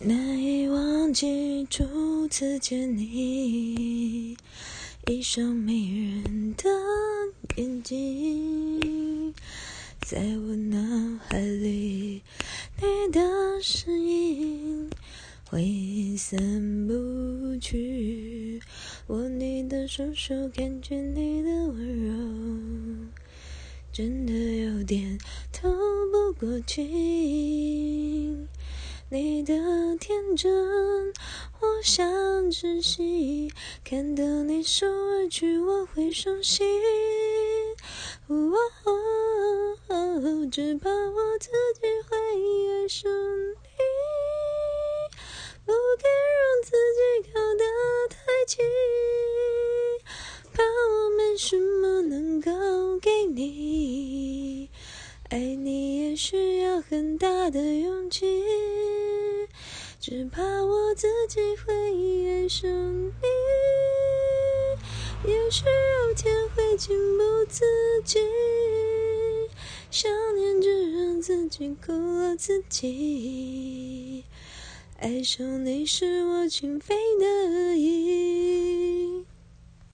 难以忘记初次见你，一双迷人的眼睛，在我脑海里，你的身影挥散不去。握你的双手，感觉你的温柔，真的有点透不过气。你的天真，我想珍惜。看到你受委屈，我会伤心。只怕我自己会爱上你，不敢让自己靠得太近，怕我没什么能够给你。爱你需要很大的勇气。只怕我自己会爱上你，也许有天会情不自禁，想念只让自己苦了自己。爱上你是我情非得已。